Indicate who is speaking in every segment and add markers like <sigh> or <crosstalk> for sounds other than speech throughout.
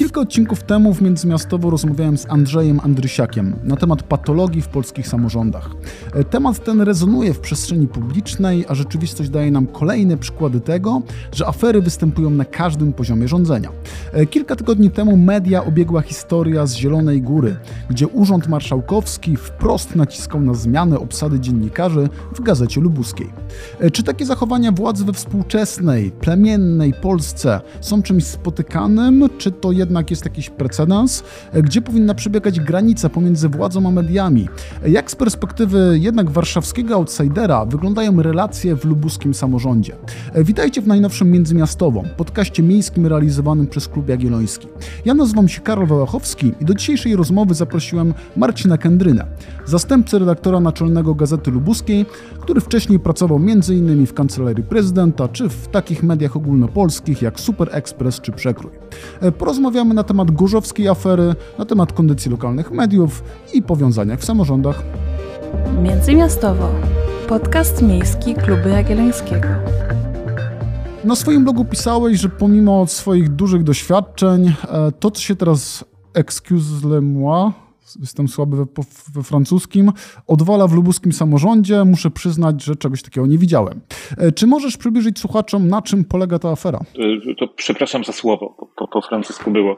Speaker 1: Kilka odcinków temu w Międzymiastowo rozmawiałem z Andrzejem Andrysiakiem na temat patologii w polskich samorządach. E, temat ten rezonuje w przestrzeni publicznej, a rzeczywistość daje nam kolejne przykłady tego, że afery występują na każdym poziomie rządzenia. E, kilka tygodni temu media obiegła historia z Zielonej Góry, gdzie Urząd Marszałkowski wprost naciskał na zmianę obsady dziennikarzy w Gazecie Lubuskiej. E, czy takie zachowania władzy we współczesnej, plemiennej Polsce są czymś spotykanym, czy to jednak jest jakiś precedens? E, gdzie powinna przebiegać granica pomiędzy władzą a mediami? Jak z perspektywy jednak warszawskiego outsidera wyglądają relacje w lubuskim samorządzie? Witajcie w najnowszym Międzymiastową, podcaście miejskim realizowanym przez Klub Jagielloński. Ja nazywam się Karol Wałachowski i do dzisiejszej rozmowy zaprosiłem Marcina Kendrynę, zastępcę redaktora naczelnego Gazety Lubuskiej, który wcześniej pracował m.in. w Kancelarii Prezydenta czy w takich mediach ogólnopolskich jak Super Express czy Przekrój. Porozmawiamy na temat gorzowskiej afery, na temat kondycji lokalnych mediów i powiązaniach w samorządach.
Speaker 2: Międzymiastowo. Podcast miejski Klubu Jagiellońskiego.
Speaker 1: Na swoim blogu pisałeś, że pomimo swoich dużych doświadczeń, e, to co się teraz excuse le moi, jestem słaby we, we, francuskim, odwala w lubuskim samorządzie. Muszę przyznać, że czegoś takiego nie widziałem. E, czy możesz przybliżyć słuchaczom, na czym polega ta afera?
Speaker 3: E, to przepraszam za słowo, po, po francusku było.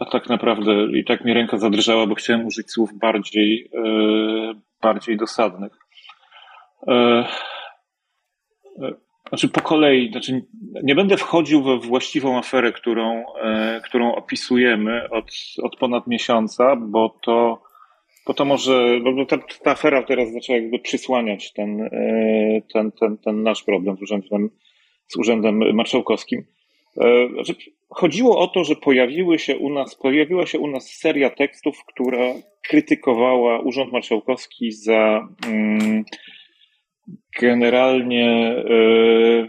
Speaker 3: A tak naprawdę i tak mi ręka zadrżała, bo chciałem użyć słów bardziej, bardziej dosadnych. Znaczy po kolei, znaczy nie będę wchodził we właściwą aferę, którą, e, którą opisujemy od, od ponad miesiąca, bo to, bo to może, bo ta, ta afera teraz zaczęła jakby przysłaniać ten, e, ten, ten, ten nasz problem z urzędem, z urzędem marszałkowskim. E, znaczy, chodziło o to, że pojawiły się u nas, pojawiła się u nas seria tekstów, która krytykowała Urząd Marszałkowski za mm, generalnie e,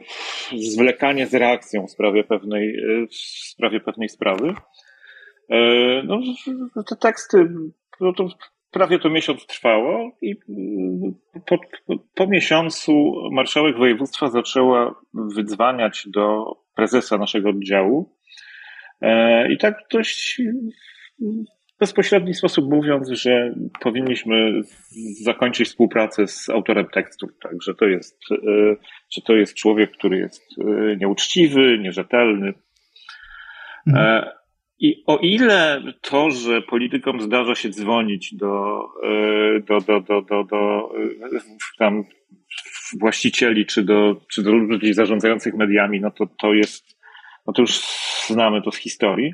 Speaker 3: zwlekanie z reakcją w sprawie pewnej, e, w sprawie pewnej sprawy. E, no, te teksty, no to prawie to miesiąc trwało i po, po miesiącu marszałek województwa zaczęła wydzwaniać do prezesa naszego oddziału i tak dość bezpośredni sposób mówiąc, że powinniśmy zakończyć współpracę z autorem tekstu, tak, że to jest, e, że to jest człowiek, który jest e, nieuczciwy, nierzetelny. Mhm. E, I o ile to, że politykom zdarza się dzwonić do, do, do, do, do, do tam właścicieli czy do, czy do ludzi zarządzających mediami, no to to jest, no to już znamy to z historii.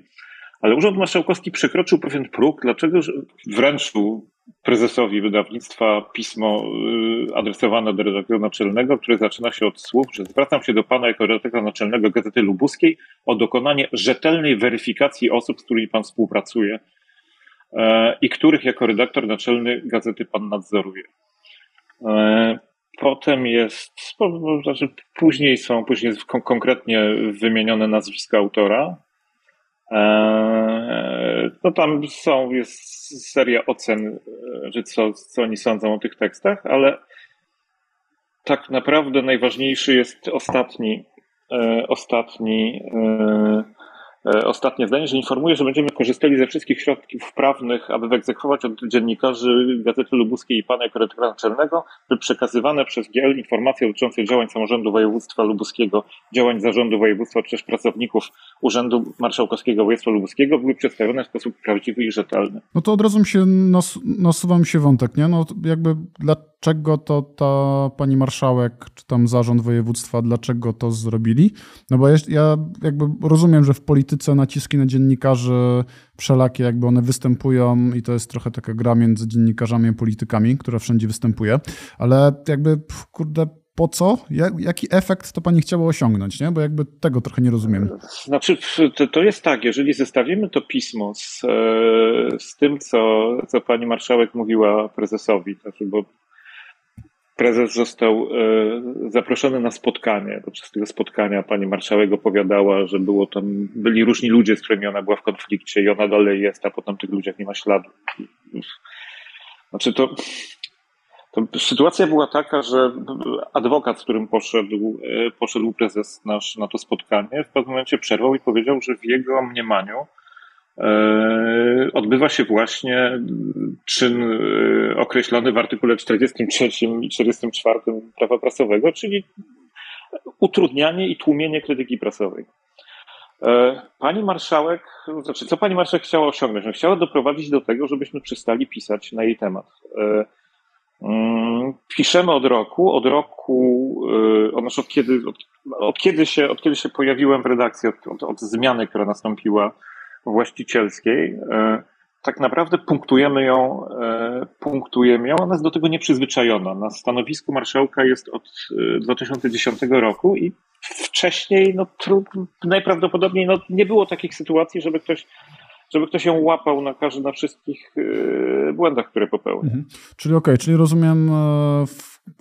Speaker 3: Ale Urząd Marszałkowski przekroczył pewien próg, dlaczego wręczył prezesowi wydawnictwa pismo y, adresowane do redaktora naczelnego, które zaczyna się od słów, że zwracam się do pana jako redaktora naczelnego Gazety Lubuskiej o dokonanie rzetelnej weryfikacji osób, z którymi pan współpracuje e, i których jako redaktor naczelny gazety pan nadzoruje. E, potem jest, znaczy później są, później konkretnie wymienione nazwisko autora, Eee, no tam są, jest seria ocen, e, że co, co oni sądzą o tych tekstach, ale tak naprawdę najważniejszy jest ostatni, e, ostatni E, ostatnie zdanie, że informuje, że będziemy korzystali ze wszystkich środków prawnych, aby wyegzekwować od dziennikarzy Gazety Lubuskiej i pana jako redaktora naczelnego, by przekazywane przez GL informacje dotyczące działań samorządu województwa lubuskiego, działań zarządu województwa czy też pracowników Urzędu Marszałkowskiego Województwa Lubuskiego były przedstawione w sposób prawdziwy i rzetelny.
Speaker 1: No to od razu mi się nas, nasuwa mi się wątek, nie? No jakby dlaczego to ta pani marszałek, czy tam zarząd województwa, dlaczego to zrobili? No bo ja, ja jakby rozumiem, że w polityce naciski na dziennikarzy wszelakie jakby one występują i to jest trochę taka gra między dziennikarzami a politykami, która wszędzie występuje, ale jakby kurde po co? Jaki efekt to pani chciała osiągnąć, nie? Bo jakby tego trochę nie rozumiem.
Speaker 3: Znaczy, to, jest tak, jeżeli zestawimy to pismo z, e, z tym, co, co pani marszałek mówiła prezesowi, znaczy, bo prezes został e, zaproszony na spotkanie. Podczas tego spotkania pani marszałek opowiadała, że było tam, byli różni ludzie, z którymi ona była w konflikcie i ona dalej jest, a potem tych ludziach nie ma śladu. Znaczy to, sytuacja była taka, że adwokat, z którym poszedł, poszedł prezes nasz na to spotkanie, w pewnym momencie przerwał i powiedział, że w jego mniemaniu odbywa się właśnie czyn określony w artykule 43 i 44 prawa prasowego, czyli utrudnianie i tłumienie krytyki prasowej. E, pani marszałek, znaczy, co pani marszałek chciała osiągnąć? No, chciała doprowadzić do tego, żebyśmy przestali pisać na jej temat. Mm, piszemy od roku, od roku, znaczy od kiedy, od, od, kiedy, się, od kiedy się pojawiłem w redakcji, od, od, od zmiany, która nastąpiła właścicielskiej, tak naprawdę punktujemy ją, punktujemy ją, ona jest do tego nieprzyzwyczajona. Na stanowisku marszałka jest od 2010 roku i wcześniej no, najprawdopodobniej no, nie było takich sytuacji, żeby ktoś żeby ktoś ją łapał na każdy, na wszystkich yy, błędach, które popełnił. Mhm.
Speaker 1: Czyli okej, okay, czyli rozumiem, e,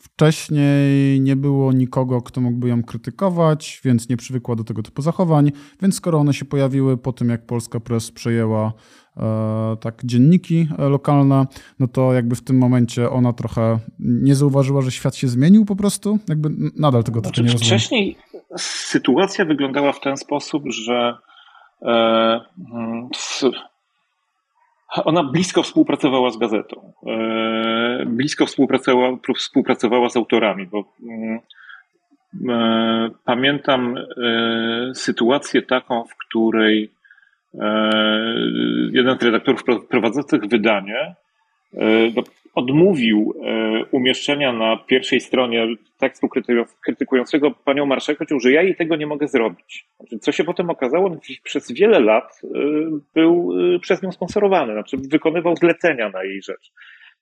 Speaker 1: wcześniej nie było nikogo, kto mógłby ją krytykować, więc nie przywykła do tego typu zachowań, więc skoro one się pojawiły po tym, jak Polska Press przejęła e, tak dzienniki e, lokalne, no to jakby w tym momencie ona trochę nie zauważyła, że świat się zmienił po prostu? Jakby nadal tego znaczy, nie rozumiem.
Speaker 3: Wcześniej sytuacja wyglądała w ten sposób, że e, ona blisko współpracowała z gazetą. E, blisko współpracowała, współpracowała z autorami, bo mm, e, pamiętam sytuację taką, w której jeden z redaktorów prowadzących wydanie odmówił e, umieszczenia na pierwszej stronie tekstu krytykującego panią marszałek, powiedział, że ja jej tego nie mogę zrobić. Znaczy, co się potem okazało, przez wiele lat e, był e, przez nią sponsorowany, znaczy wykonywał zlecenia na jej rzecz.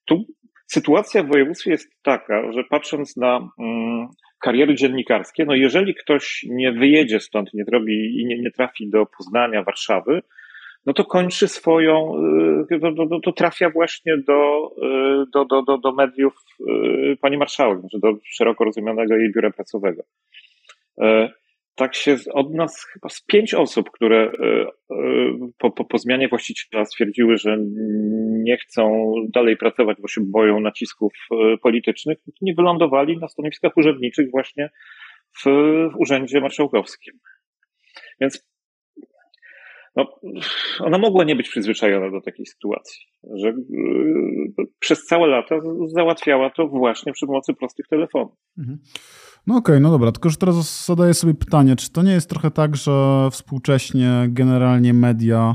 Speaker 3: Tu sytuacja w województwie jest taka, że patrząc na mm, kariery dziennikarskie, no jeżeli ktoś nie wyjedzie stąd, nie zrobi i nie, nie trafi do Poznania, Warszawy, no to kończy swoją, to, to, to trafia właśnie do, do, do, do, do mediów pani marszałek, znaczy do szeroko rozumianego jej biura pracowego. Tak się od nas chyba z pięć osób, które po, po, po zmianie właściciela stwierdziły, że nie chcą dalej pracować, bo się boją nacisków politycznych, nie wylądowali na stanowiskach urzędniczych właśnie w, w Urzędzie Marszałkowskim. Więc no, ona mogła nie być przyzwyczajona do takiej sytuacji, że yy, przez całe lata załatwiała to właśnie przy pomocy prostych telefonów. Mhm.
Speaker 1: No okej, okay, no dobra, tylko że teraz zadaję sobie pytanie, czy to nie jest trochę tak, że współcześnie generalnie media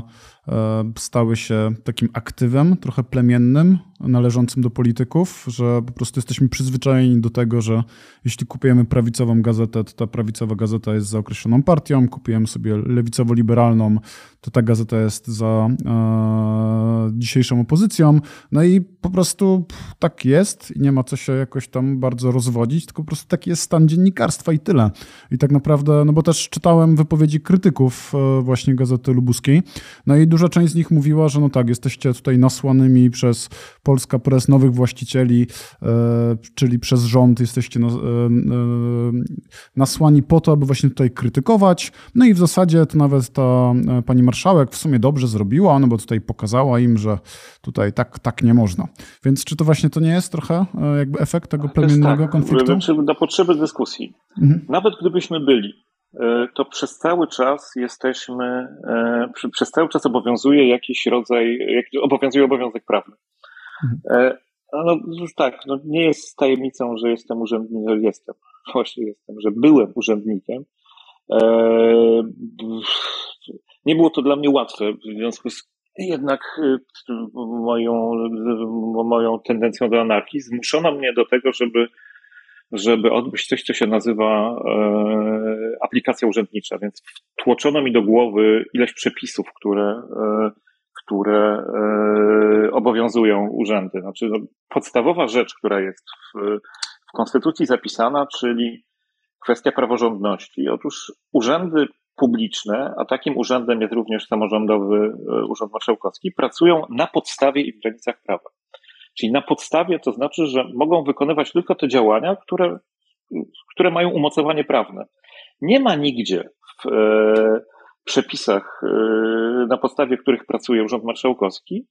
Speaker 1: E, stały się takim aktywem, trochę plemiennym, należącym do polityków, że po prostu jesteśmy przyzwyczajeni do tego, że jeśli kupujemy prawicową gazetę, to ta prawicowa gazeta jest za określoną partią, kupujemy sobie lewicowo-liberalną, to ta gazeta jest za e, dzisiejszą opozycją. No i po prostu pff, tak jest i nie ma co się jakoś tam bardzo rozwodzić, tylko po prostu taki jest stan dziennikarstwa i tyle. I tak naprawdę, no bo też czytałem wypowiedzi krytyków e, właśnie Gazety Lubuskiej, no i duża część z nich mówiła, że no tak, jesteście tutaj nasłanymi przez Polska Press nowych właścicieli, e, czyli przez rząd jesteście e, e, nasłani po to, aby właśnie tutaj krytykować. No i w zasadzie to nawet ta pani marszałek w sumie dobrze zrobiła, no bo tutaj pokazała im, że tutaj tak, tak nie można. Więc czy to właśnie to nie jest trochę jakby efekt tego plemiennego tak, konfliktu?
Speaker 3: Na potrzeby dyskusji. Mhm. Nawet gdybyśmy byli to przez cały czas jesteśmy, przez cały czas obowiązuje jakiś rodzaj, obowiązuje obowiązek prawny. Mhm. E, no tak, no nie jest tajemnicą, że jestem urzędnikiem, że jestem, <laughs> właśnie jestem, że byłem urzędnikiem. Nie było to dla mnie łatwe, w związku z jednak moją, moją tendencją do anarchii zmuszono mnie do tego, żeby żeby odbyć coś, co się nazywa e, aplikacja urzędnicza, więc tłoczono mi do głowy ileś przepisów, które, e, które e, obowiązują urzędy. Znaczy, no, podstawowa rzecz, która jest w, w Konstytucji zapisana, czyli kwestia praworządności. Otóż urzędy publiczne, a takim urzędem jest również samorządowy Urząd Marszałkowski, pracują na podstawie i w granicach prawa. Czyli na podstawie to znaczy, że mogą wykonywać tylko te działania, które, które mają umocowanie prawne. Nie ma nigdzie w e, przepisach, e, na podstawie których pracuje Urząd Marszałkowski,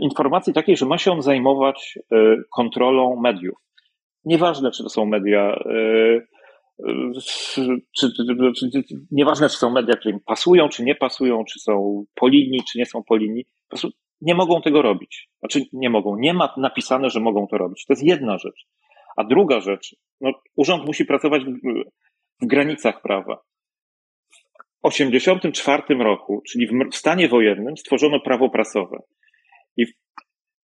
Speaker 3: informacji takiej, że ma się on zajmować kontrolą mediów. Nieważne, czy to są media czy, czy, czy, nieważne, czy są media, które im pasują, czy nie pasują, czy są po linii, czy nie są po linii, po prostu nie mogą tego robić. Znaczy nie mogą, nie ma napisane, że mogą to robić. To jest jedna rzecz. A druga rzecz, no, urząd musi pracować w, w granicach prawa. W 1984 roku, czyli w, w stanie wojennym, stworzono prawo prasowe. I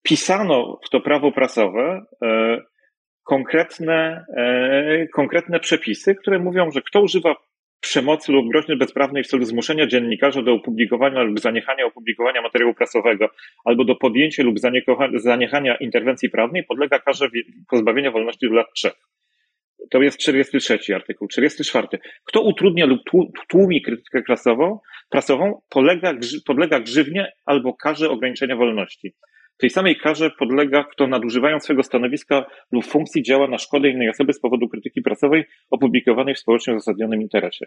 Speaker 3: pisano w to prawo prasowe e, konkretne, e, konkretne przepisy, które mówią, że kto używa przemocy lub groźny bezprawnej w celu zmuszenia dziennikarza do opublikowania lub zaniechania opublikowania materiału prasowego albo do podjęcia lub zaniechania interwencji prawnej podlega karze pozbawienia wolności do lat trzech. To jest 43 artykuł. 44. Kto utrudnia lub tłumi krytykę prasową, prasową polega, podlega grzywnie albo karze ograniczenia wolności. Tej samej karze podlega, kto nadużywając swego stanowiska lub funkcji działa na szkodę innej osoby z powodu krytyki prasowej opublikowanej w społecznie uzasadnionym interesie.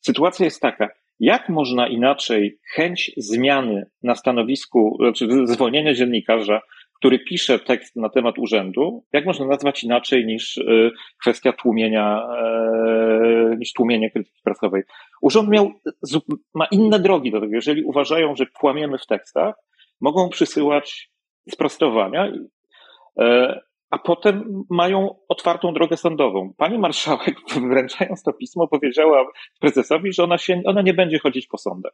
Speaker 3: Sytuacja jest taka, jak można inaczej chęć zmiany na stanowisku, czy znaczy zwolnienia dziennikarza, który pisze tekst na temat urzędu, jak można nazwać inaczej niż y, kwestia tłumienia, e, niż tłumienie krytyki prasowej? Urząd miał, ma inne drogi do tego. Jeżeli uważają, że kłamiemy w tekstach, mogą przysyłać sprostowania, e, a potem mają otwartą drogę sądową. Pani marszałek, <laughs> wręczając to pismo, powiedziała prezesowi, że ona, się, ona nie będzie chodzić po sądach.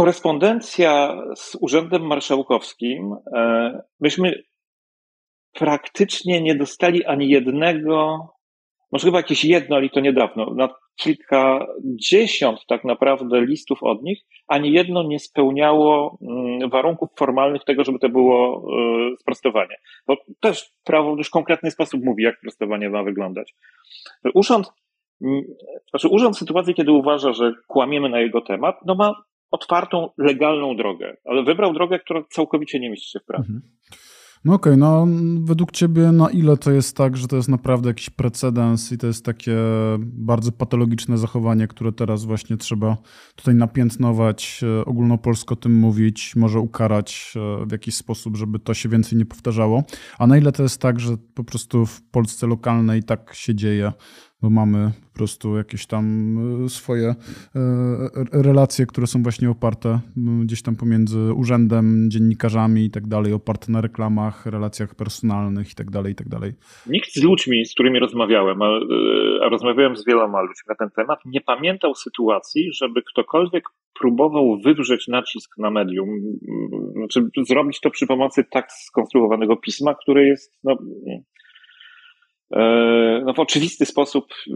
Speaker 3: Korespondencja z Urzędem Marszałkowskim, e, myśmy praktycznie nie dostali ani jednego, może chyba jakieś jedno, ale to niedawno, na kilkadziesiąt tak naprawdę listów od nich, ani jedno nie spełniało mm, warunków formalnych tego, żeby to było e, sprostowanie. Bo też prawo w już konkretny sposób mówi, jak prostowanie ma wyglądać. Urząd, mm, znaczy urząd w sytuacji, kiedy uważa, że kłamiemy na jego temat, no ma otwartą, legalną drogę, ale wybrał drogę, która całkowicie nie mieści się w prawie. Mhm.
Speaker 1: No okej, okay, no według ciebie na ile to jest tak, że to jest naprawdę jakiś precedens i to jest takie bardzo patologiczne zachowanie, które teraz właśnie trzeba tutaj napiętnować, e, ogólnopolsko tym mówić, może ukarać e, w jakiś sposób, żeby to się więcej nie powtarzało, a na ile to jest tak, że po prostu w Polsce lokalnej tak się dzieje, bo mamy po prostu jakieś tam e, swoje e, relacje, które są właśnie oparte gdzieś tam pomiędzy urzędem, dziennikarzami i tak dalej, oparte na reklamach, relacjach personalnych i tak dalej, i tak dalej.
Speaker 3: Nikt z ludźmi, z którymi rozmawiałem, a, e, a rozmawiałem z wieloma ludźmi na ten temat, nie pamiętał sytuacji, żeby ktokolwiek próbował wywrzeć nacisk na medium, znaczy zrobić to przy pomocy tak skonstruowanego pisma, które jest no, no w oczywisty sposób e,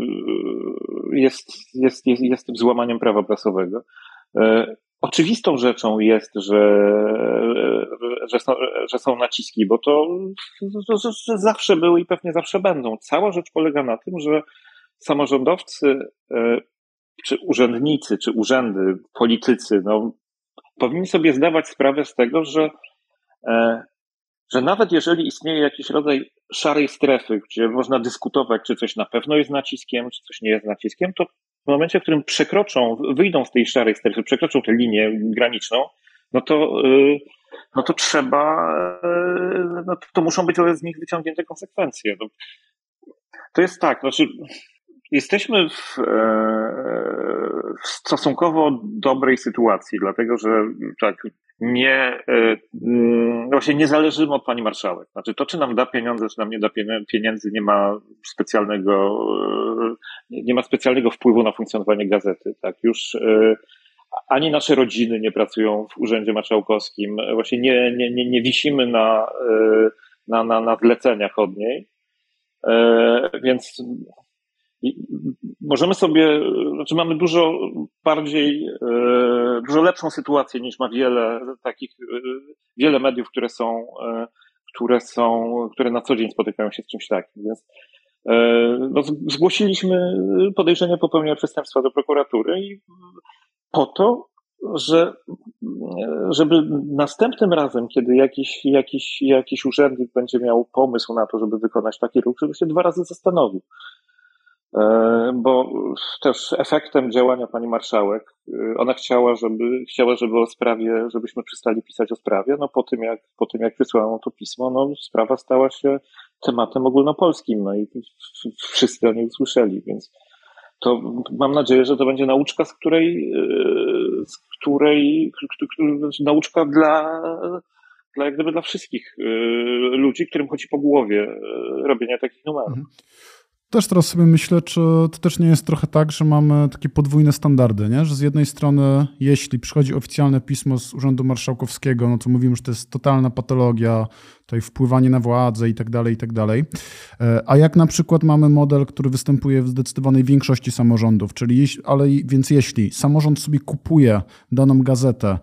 Speaker 3: jest, jest, jest, jest tym złamaniem prawa prasowego. E, oczywistą rzeczą jest, że, że, są, że są naciski, bo to że zawsze były i pewnie zawsze będą. Cała rzecz polega na tym, że samorządowcy, czy urzędnicy, czy urzędy, politycy, no, powinni sobie zdawać sprawę z tego, że że nawet jeżeli istnieje jakiś rodzaj szarej strefy, gdzie można dyskutować, czy coś na pewno jest naciskiem, czy coś nie jest naciskiem, to w momencie, w którym przekroczą, wyjdą z tej szarej strefy, przekroczą tę linię graniczną, no to, y, no to trzeba, y, no to muszą być z nich wyciągnięte konsekwencje. No, to jest tak, znaczy, jesteśmy w, e, w stosunkowo dobrej sytuacji, dlatego że tak nie, e, mm, właśnie nie zależymy od pani marszałek. Znaczy to, czy nam da pieniądze, czy nam nie da pieniędzy, nie ma specjalnego, e, nie ma specjalnego wpływu na funkcjonowanie gazety. Tak, już ani nasze rodziny nie pracują w urzędzie marszałkowskim, właśnie nie, nie, nie, nie wisimy na, na, na, na zleceniach od niej. Więc możemy sobie, znaczy mamy dużo bardziej, e, dużo lepszą sytuację niż ma wiele takich, e, wiele mediów, które są, e, które są, które na co dzień spotykają się z czymś takim. Więc no, zgłosiliśmy podejrzenie popełnienia przestępstwa do prokuratury i po to, że, żeby następnym razem, kiedy jakiś, jakiś, jakiś urzędnik będzie miał pomysł na to, żeby wykonać taki ruch, żeby się dwa razy zastanowił. Bo też efektem działania pani marszałek, ona chciała, żeby, chciała, żeby o sprawie, żebyśmy przestali pisać o sprawie, no po tym jak, po tym jak wysłano to pismo, no sprawa stała się tematem ogólnopolskim, no i wszyscy o niej usłyszeli, więc to mam nadzieję, że to będzie nauczka, z której, e, z której nauczka dla, dla jak gdyby dla wszystkich e, ludzi, którym chodzi po głowie e, robienia takich numerów. Mhm.
Speaker 1: Też teraz sobie myślę, czy to też nie jest trochę tak, że mamy takie podwójne standardy, nie? że z jednej strony, jeśli przychodzi oficjalne pismo z Urzędu Marszałkowskiego, no to mówimy, że to jest totalna patologia, tutaj wpływanie na władzę i tak dalej, i tak dalej. E, a jak na przykład mamy model, który występuje w zdecydowanej większości samorządów, czyli ale więc jeśli samorząd sobie kupuje daną gazetę e,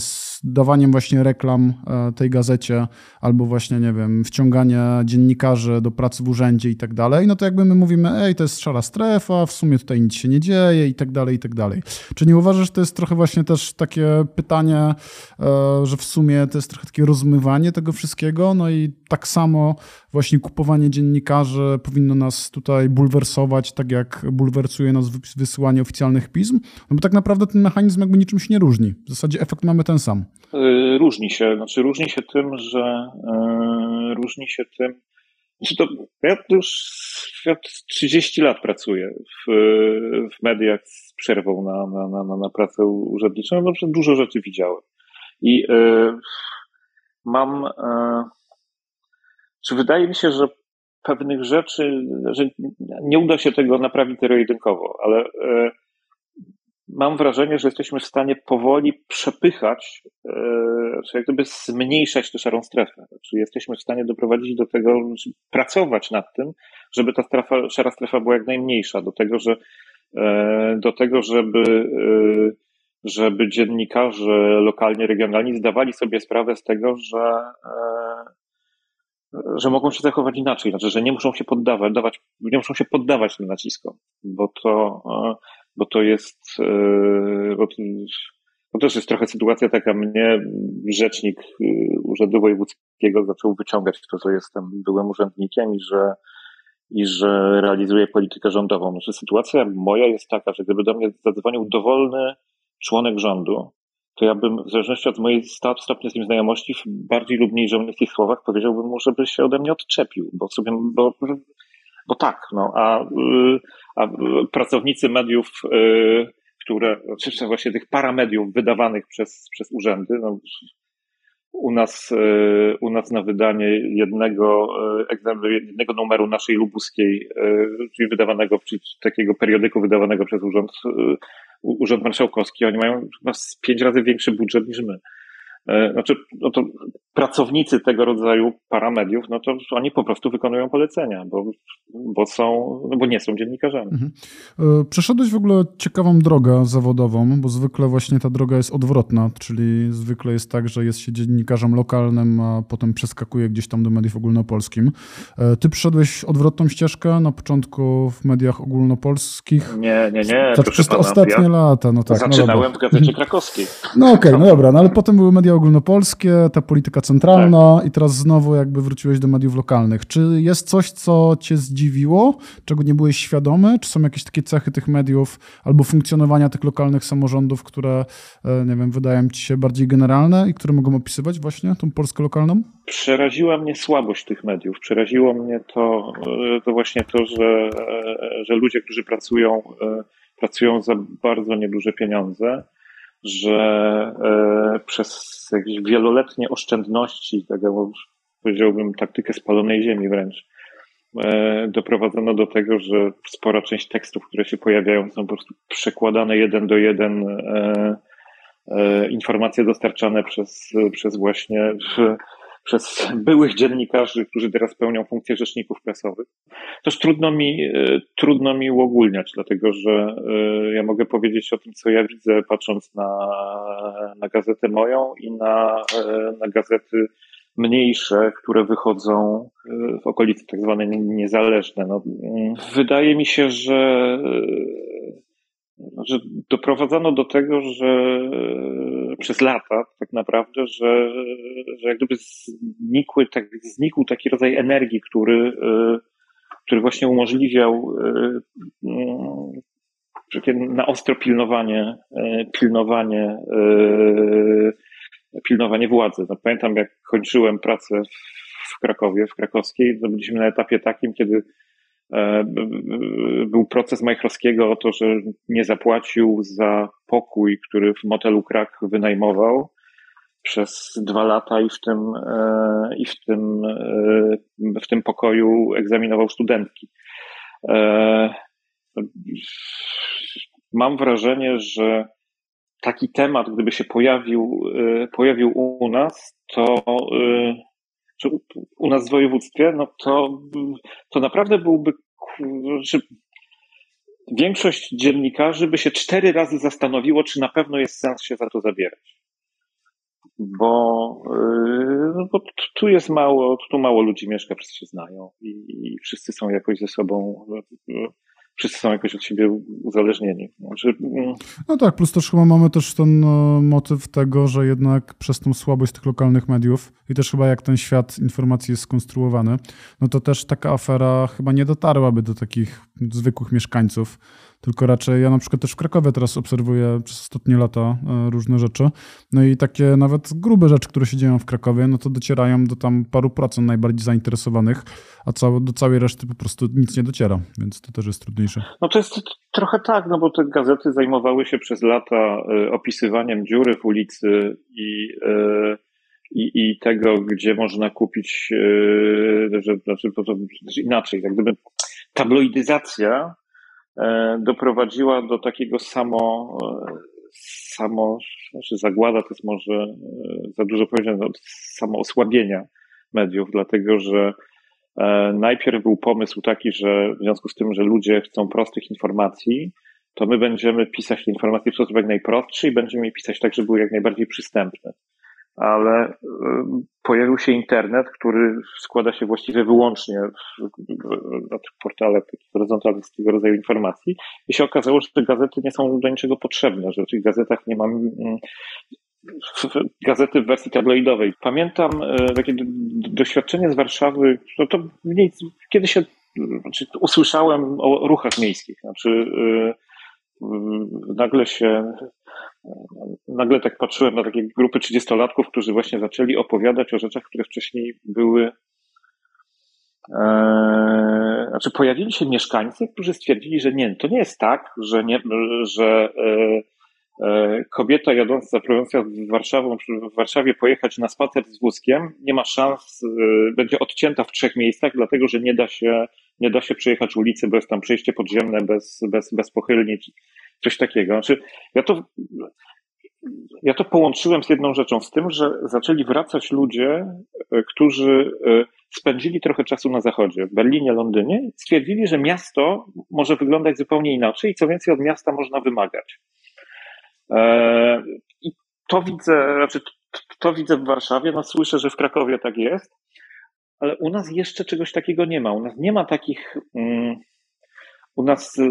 Speaker 1: z dawaniem właśnie reklam e, tej gazecie, albo właśnie, nie wiem, wciąganie dziennikarzy do pracy w urzędzie i tak dalej, no to jakby my mówimy, ej, to jest szara strefa, w sumie tutaj nic się nie dzieje i tak dalej, i tak dalej. Czy nie uważasz, że to jest trochę właśnie też takie pytanie, że w sumie to jest trochę takie rozmywanie tego wszystkiego, No i tak samo właśnie kupowanie dziennikarzy powinno nas tutaj bulwersować, tak jak bulwersuje nas wysyłanie oficjalnych pism. No bo tak naprawdę ten mechanizm jakby niczym się nie różni. W zasadzie efekt mamy ten sam.
Speaker 3: Y, różni się. Znaczy różni się tym, że yy, różni się tym, znaczy to, ja już ja 30 lat pracuję w, w mediach z przerwą na, na, na, na pracę urzędniczą. No, dużo rzeczy widziałem. I yy, mam, e, czy wydaje mi się, że pewnych rzeczy, że nie uda się tego naprawić zero-jedynkowo, ale e, mam wrażenie, że jesteśmy w stanie powoli przepychać, e, czy jak gdyby zmniejszać tę szarą strefę. Czy jesteśmy w stanie doprowadzić do tego, pracować nad tym, żeby ta strefa, szara strefa była jak najmniejsza, do tego, że do tego, żeby żeby dziennikarze lokalnie, regionalni zdawali sobie sprawę z tego, że, e, że mogą się zachować inaczej, znaczy, że nie muszą się poddawać, dawać, nie muszą się poddawać tym naciskom, bo to, e, bo to jest, e, bo to, to też jest trochę sytuacja taka, mnie rzecznik Urzędu Wojewódzkiego zaczął wyciągać to, że jestem byłym urzędnikiem i że i że realizuję politykę rządową. Znaczy, sytuacja moja jest taka, że gdyby do mnie zadzwonił dowolny członek rządu, to ja bym, w zależności od mojej stopnia z nim znajomości, w bardziej lub mniej żołnierskich słowach powiedziałbym mu, żeby się ode mnie odczepił, bo sobie, bo, bo tak, no, a, a pracownicy mediów, y, które, oczywiście właśnie tych paramediów wydawanych przez, przez urzędy, no, u nas, y, u nas na wydanie jednego, y, jednego numeru naszej lubuskiej, czyli wydawanego, czyli takiego periodyku wydawanego przez urząd, Urząd Marszałkowski, oni mają chyba pięć razy większy budżet niż my. E, znaczy, no to pracownicy tego rodzaju paramediów, no to oni po prostu wykonują polecenia, bo, bo są, no bo nie są dziennikarzami. Mhm.
Speaker 1: E, przeszedłeś w ogóle ciekawą drogę zawodową, bo zwykle właśnie ta droga jest odwrotna, czyli zwykle jest tak, że jest się dziennikarzem lokalnym, a potem przeskakuje gdzieś tam do mediów ogólnopolskim. E, ty przeszedłeś odwrotną ścieżkę na początku w mediach ogólnopolskich?
Speaker 3: Nie, nie, nie.
Speaker 1: Przez te ostatnie ja lata, no tak.
Speaker 3: No zaczynałem no w Gazecie Krakowskiej.
Speaker 1: No okej, okay, no dobra, no ale potem były media ogólnopolskie, ta polityka centralna tak. i teraz znowu jakby wróciłeś do mediów lokalnych. Czy jest coś, co cię zdziwiło, czego nie byłeś świadomy? Czy są jakieś takie cechy tych mediów albo funkcjonowania tych lokalnych samorządów, które, e, nie wiem, wydają ci się bardziej generalne i które mogą opisywać właśnie tą Polskę lokalną?
Speaker 3: Przeraziła mnie słabość tych mediów. Przeraziło mnie to, e, to właśnie to, że, e, że ludzie, którzy pracują, pracują za bardzo nieduże pieniądze, że e, przez jakieś wieloletnie oszczędności, tak powiedziałbym taktykę spalonej ziemi wręcz, e, doprowadzono do tego, że spora część tekstów, które się pojawiają, są po prostu przekładane jeden do jeden e, informacje dostarczane przez, przez właśnie przez byłych dziennikarzy, którzy teraz pełnią funkcję rzeczników prasowych. Też trudno mi, e, trudno mi uogólniać, dlatego że e, ja mogę powiedzieć o tym, co ja widzę, patrząc na, na gazetę moją i na, e, na gazety mniejsze, które wychodzą w okolicy tak zwane niezależne. No, mm, wydaje mi się, że że doprowadzano do tego, że przez lata tak naprawdę, że, że jak gdyby znikły, tak, znikł taki rodzaj energii, który, który właśnie umożliwiał na ostro pilnowanie, pilnowanie, pilnowanie władzy. No, pamiętam, jak kończyłem pracę w Krakowie, w krakowskiej, to byliśmy na etapie takim, kiedy był proces Majchrowskiego o to, że nie zapłacił za pokój, który w motelu Krak wynajmował przez dwa lata i w tym, e, i w tym, e, w tym pokoju egzaminował studentki. Mam wrażenie, że taki temat, gdyby się pojawił, pojawił u nas, to czy u nas w województwie, no to, to naprawdę byłby, że większość dziennikarzy by się cztery razy zastanowiło, czy na pewno jest sens się za to zabierać. Bo, yy, no bo tu jest mało, tu mało ludzi mieszka, wszyscy się znają i, i wszyscy są jakoś ze sobą yy, wszyscy są jakoś od siebie uzależnieni. Znaczy,
Speaker 1: mm, no tak, plus też chyba mamy też ten e, motyw tego, że jednak przez tą słabość tych lokalnych mediów i też chyba jak ten świat informacji jest skonstruowany, no to też taka afera chyba nie dotarłaby do takich zwykłych mieszkańców, tylko raczej ja na przykład też w Krakowie teraz obserwuję przez ostatnie lata e, różne rzeczy. No i takie nawet grube rzeczy, które się dzieją w Krakowie, no to docierają do tam paru procent najbardziej zainteresowanych, a do całej reszty po prostu nic nie dociera, więc to też jest trudniejsze.
Speaker 3: No to jest trochę tak, no bo te gazety zajmowały się przez lata e, opisywaniem dziury w ulicy i e, i, i tego, gdzie można kupić, że, znaczy, to, to inaczej, jak gdyby tabloidyzacja doprowadziła do takiego samo, e, samo, znaczy zagłada to jest może e, za dużo powiedziane, samo osłabienia mediów, dlatego że najpierw był pomysł taki, że w związku z tym, że ludzie chcą prostych informacji, to my będziemy pisać te informacje w sposób jak najprostszy i będziemy je pisać tak, żeby były jak najbardziej przystępne ale y, pojawił się internet, który składa się właściwie wyłącznie na horyzontalnych z tego rodzaju informacji i się okazało, że te gazety nie są do niczego potrzebne, że w tych gazetach nie mam mm, gazety w wersji tabloidowej. Pamiętam y, takie doświadczenie z Warszawy, no to mniej, kiedy się znaczy, usłyszałem o ruchach miejskich, znaczy y, nagle się nagle tak patrzyłem na takie grupy 30-latków, którzy właśnie zaczęli opowiadać o rzeczach, które wcześniej były. E, znaczy, pojawili się mieszkańcy, którzy stwierdzili, że nie, to nie jest tak, że, nie, że e, e, kobieta jadąca, próbująca w, Warszawą, w Warszawie pojechać na spacer z wózkiem, nie ma szans, e, będzie odcięta w trzech miejscach, dlatego że nie da się, nie da się przejechać ulicy, jest tam przejście podziemne bez, bez, bez pochylni, coś takiego. Znaczy, ja to, ja to połączyłem z jedną rzeczą, z tym, że zaczęli wracać ludzie, e, którzy e, spędzili trochę czasu na zachodzie, w Berlinie, Londynie, stwierdzili, że miasto może wyglądać zupełnie inaczej i co więcej od miasta można wymagać. E, I to widzę, znaczy to widzę w Warszawie, no słyszę, że w Krakowie tak jest, ale u nas jeszcze czegoś takiego nie ma. U nas nie ma takich. Mm, u nas e,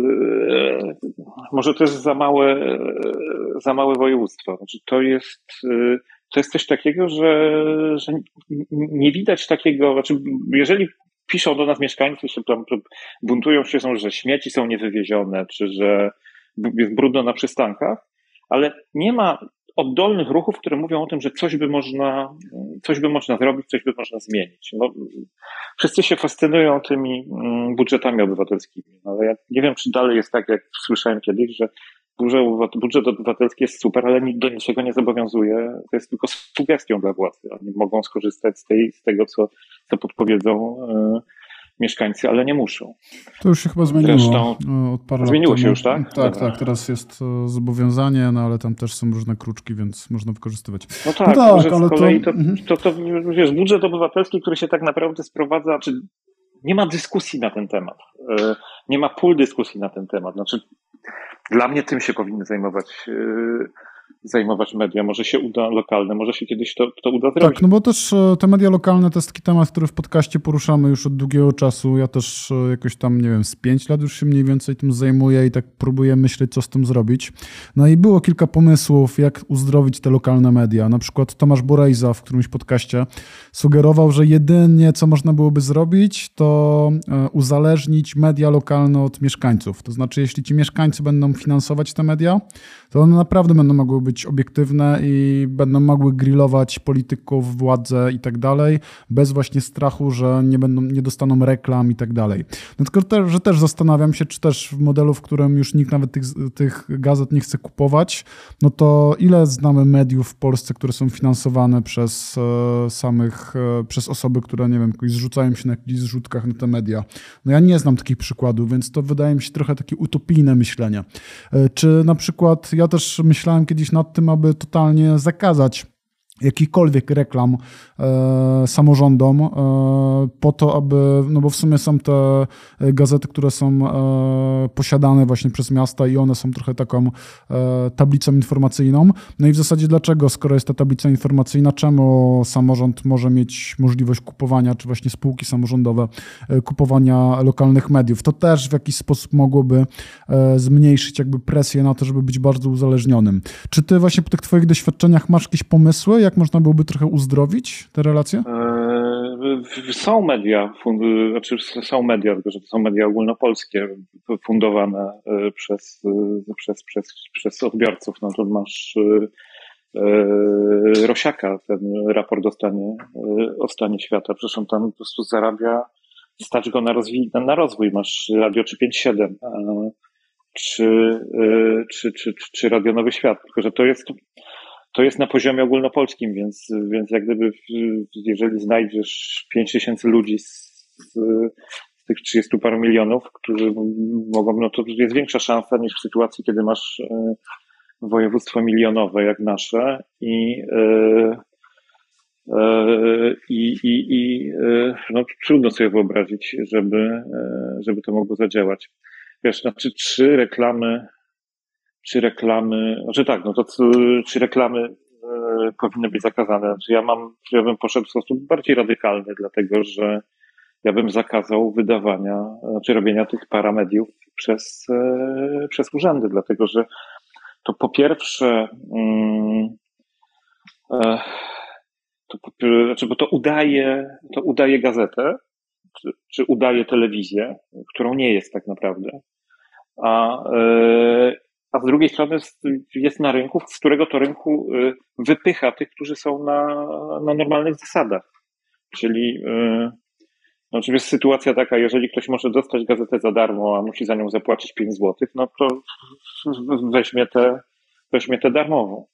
Speaker 3: może to jest za małe, e, za małe województwo. Znaczy to jest, e, to jest coś takiego, że, że nie widać takiego, znaczy jeżeli piszą do nas mieszkańcy, że tam buntują się, są, że śmieci są niewywiezione, czy że jest brudno na przystankach, ale nie ma oddolnych ruchów, które mówią o tym, że coś by można, coś by można zrobić, coś by można zmienić. No, wszyscy się fascynują tymi mm, budżetami obywatelskimi, ale ja nie wiem, czy dalej jest tak, jak słyszałem kiedyś, że budżet obywatelski jest super, ale do niczego nie zobowiązuje. To jest tylko sugestią dla władzy. Oni mogą skorzystać z, tej, z tego, co, co podpowiedzą yy, mieszkańcy, ale nie muszą.
Speaker 1: To już się chyba zmieniło Zresztą,
Speaker 3: e, od paru Zmieniło się już, tak?
Speaker 1: Tak, tak. Teraz jest e, zobowiązanie, no ale tam też są różne kruczki, więc można wykorzystywać.
Speaker 3: No tak, no tak ale z kolei to, mhm. to, to, to, wiesz, budżet obywatelski, który się tak naprawdę sprowadza, czy nie ma dyskusji na ten temat. E, nie ma pól dyskusji na ten temat. Znaczy, dla mnie tym się powinny zajmować zajmować media. Może się uda lokalne, może się kiedyś to, to uda
Speaker 1: zrobić. Tak, no bo też e, te media lokalne to jest taki temat, który w podcaście poruszamy już od długiego czasu. Ja też e, jakoś tam, nie wiem, z pięć lat już się mniej więcej tym zajmuję i tak próbuję myśleć, co z tym zrobić. No i było kilka pomysłów, jak uzdrowić te lokalne media. Na przykład Tomasz Borejza w którymś podcaście sugerował, że jedynie co można byłoby zrobić, to e, uzależnić media lokalne od mieszkańców. To znaczy, jeśli ci mieszkańcy będą finansować te media, to one naprawdę będą mogły być obiektywne i będą mogły grillować polityków, władze i tak dalej, bez właśnie strachu, że nie, będą, nie dostaną reklam i tak dalej. No tylko też, że też zastanawiam się, czy też w modelu, w którym już nikt nawet tych, tych gazet nie chce kupować, no to ile znamy mediów w Polsce, które są finansowane przez e, samych, e, przez osoby, które, nie wiem, zrzucają się na jakichś zrzutkach na te media. No ja nie znam takich przykładów, więc to wydaje mi się trochę takie utopijne myślenie. E, czy na przykład ja też myślałem kiedyś nad tym, aby totalnie zakazać jakichkolwiek reklam e, samorządom e, po to, aby, no bo w sumie są te gazety, które są e, posiadane właśnie przez miasta i one są trochę taką e, tablicą informacyjną. No i w zasadzie dlaczego, skoro jest ta tablica informacyjna, czemu samorząd może mieć możliwość kupowania, czy właśnie spółki samorządowe e, kupowania lokalnych mediów? To też w jakiś sposób mogłoby e, zmniejszyć jakby presję na to, żeby być bardzo uzależnionym. Czy ty właśnie po tych twoich doświadczeniach masz jakieś pomysły, jak można byłoby trochę uzdrowić te relacje?
Speaker 3: E, są media, znaczy są media, tylko że to są media ogólnopolskie, fundowane e, przez, e, przez, przez, przez odbiorców. No to masz Rosiaka, ten raport o stanie, o stanie świata. Przecież tam po prostu zarabia, stać go na, rozwój, na rozwój. Masz Radio 357, czy, czy, czy, czy, czy Radio Nowy Świat. Tylko, że to jest, to jest na poziomie ogólnopolskim, więc, więc jak gdyby, jeżeli znajdziesz 5 tysięcy ludzi z, z tych 30 paru milionów, którzy mogą, no to jest większa szansa niż w sytuacji, kiedy masz e, województwo milionowe jak nasze i, e, e, i, i, i no, trudno sobie wyobrazić, żeby, żeby to mogło zadziałać. Wiesz, znaczy trzy reklamy czy reklamy, znaczy tak, no to czy reklamy e, powinny być zakazane. Znaczy ja mam, ja bym poszedł w sposób bardziej radykalny, dlatego że ja bym zakazał wydawania, czy robienia tych paramediów przez, e, przez urzędy, dlatego że to po pierwsze, mm, e, to, znaczy, bo to udaje, to udaje gazetę, czy, czy udaje telewizję, którą nie jest tak naprawdę. A, a z drugiej strony jest, na rynku, z którego to rynku y, wypycha tych, którzy są na, na normalnych zasadach. Czyli y, no, oczywiście sytuacja taka, jeżeli ktoś może dostać gazetę za darmo, a musi za nią zapłacić 5 zł, no to weźmie tę weźmie tę darmową.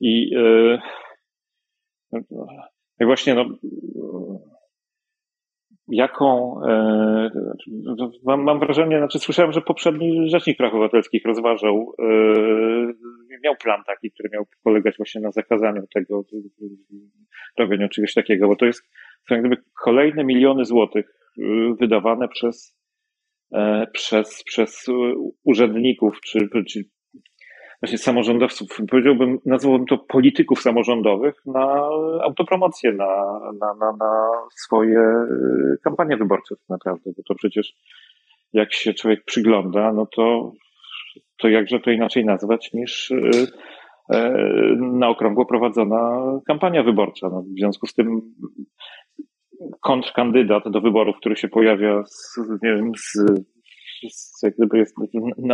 Speaker 3: I, yy, właśnie no, jaką, e, mam, mam wrażenie, znaczy słyszałem, że poprzedni Rzecznik Praw Obywatelskich rozważał, e, miał plan taki, który miał polegać właśnie na zakazaniu tego, robienia czegoś takiego, bo to jest jak gdyby kolejne miliony złotych e, wydawane przez, przez, przez urzędników, czy, czy właśnie samorządowców, powiedziałbym, nazwałbym to polityków samorządowych na autopromocję, na, na, na, na swoje y, kampanie wyborcze tak naprawdę, bo to przecież jak się człowiek przygląda, no to, to jakże to inaczej nazwać niż y, e, na okrągło prowadzona kampania wyborcza. No, w związku z tym kontrkandydat do wyborów, który się pojawia z, nie wiem, z jest, jak gdyby jest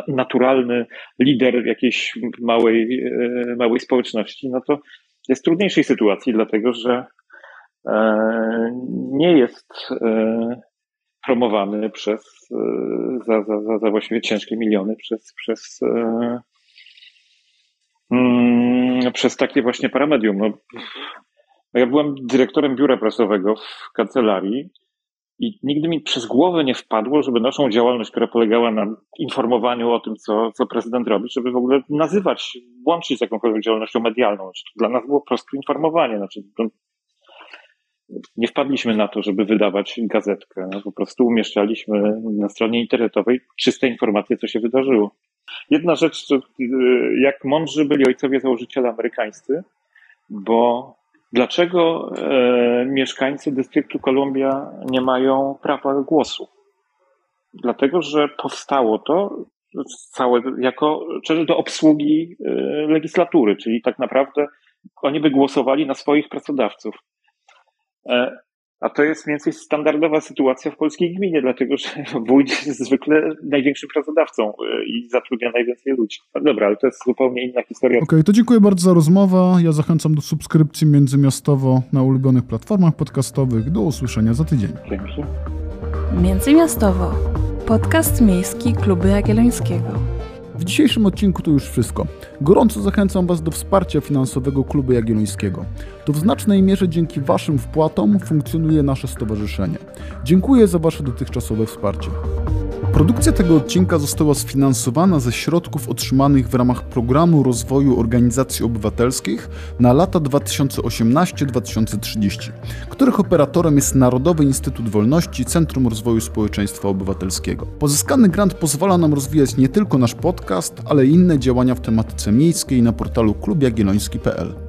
Speaker 3: naturalny lider jakiejś małej, e, małej społeczności, no to jest w trudniejszej sytuacji, dlatego że e, nie jest e, promowany przez, za, za, za, za właściwie ciężkie miliony przez, przez, mm, przez takie właśnie paramedium. No, ja byłem dyrektorem biura prasowego w kancelarii i nigdy mi przez głowę nie wpadło, żeby naszą działalność, która polegała na informowaniu o tym, co, co prezydent robi, żeby w ogóle nazywać, łączyć z jakąkolwiek działalnością medialną. Znaczy, dla nas było proste informowanie. Znaczy, nie wpadliśmy na to, żeby wydawać gazetkę. No, po prostu umieszczaliśmy na stronie internetowej czyste informacje, co się wydarzyło. Jedna rzecz, to, jak mądrzy byli ojcowie założyciele amerykańscy, bo dlaczego e, mieszkańcy dystryktu Kolumbia nie mają prawa głosu? Dlatego, że powstało to całe jako do obsługi e, legislatury, czyli tak naprawdę oni by głosowali na swoich pracodawców. E, a to jest mniej więcej standardowa sytuacja w polskiej gminie, dlatego że <laughs> wójt jest zwykle największym pracodawcą e, i zatrudnia najwięcej ludzi. No dobra, ale to jest zupełnie inna historia.
Speaker 1: Okej, okay, to dziękuję bardzo za rozmowę. Ja zachęcam do subskrypcji międzymiastowo na ulubionych platformach podcastowych. Do usłyszenia za tydzień.
Speaker 3: Dzięki.
Speaker 2: Międzymiastowo. Podcast miejski Kluby Jagiellońskiego.
Speaker 1: W dzisiejszym odcinku to już wszystko. Gorąco zachęcam Was do wsparcia finansowego Klubu Jagiellońskiego. To w znacznej mierze dzięki Waszym wpłatom funkcjonuje nasze stowarzyszenie. Dziękuję za Wasze dotychczasowe wsparcie. Produkcja tego odcinka została sfinansowana ze środków otrzymanych w ramach Programu Rozwoju Organizacji Obywatelskich na lata 2018-2030, których operatorem jest Narodowy Instytut Wolności Centrum Rozwoju Społeczeństwa Obywatelskiego. Pozyskany grant pozwala nam rozwijać nie tylko nasz podcast, ale i inne działania w tematyce miejskiej na portalu klubjagielloński.pl.